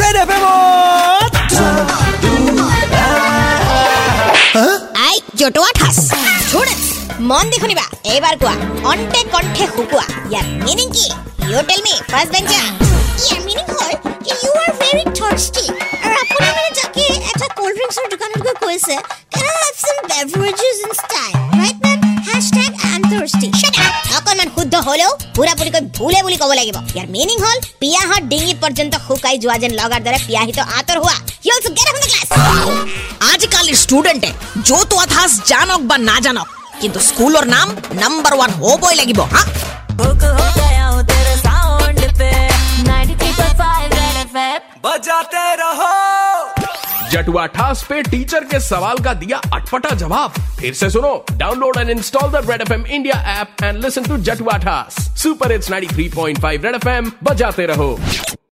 Red FM আই জটোৱা ঠাচ। ষ্টুডেণ্টছ মন দি শুনিবা এইবাৰ কোৱা। অন্তে কণ্ঠে শুকোৱা। ইয়াৰ মিনিং কি? You tell me first bencher year meaning হ'ল কি ইউ আৰ ভেৰি থাৰ্ষ্টি আৰু আপুনি মানে তাকে এটা ক'ল্ড ড্ৰিংকছৰ দোকানত গৈ কৈছে কেন আই হেভ সাম বেভাৰেজেছ শুদ্ধ হ'লেও পুৰাপুৰিকৈ ভুলে বুলি ক'ব লাগিব ইয়াৰ মিনিং হ'ল পিয়াহত ডিঙি পৰ্যন্ত শুকাই যোৱা যেন লগাৰ দৰে পিয়াহিত আঁতৰ হোৱা he also get up in the class আজিকালিৰ ষ্টুডেণ্টে য'ত আঠাচ জানক বা নাজানক কিন্তু স্কুলৰ নাম নাম্বাৰ ওৱান হ'বই লাগিব হা बुक हो गया हूँ तेरे साउंड पे 93.5 रेड एफएम बजाते रहो जटुआ ठास पे टीचर के सवाल का दिया अटपटा जवाब। फिर से सुनो download and install the red F M India app and listen to Jotuwa Thas super it's 93.5 red F M बजाते रहो।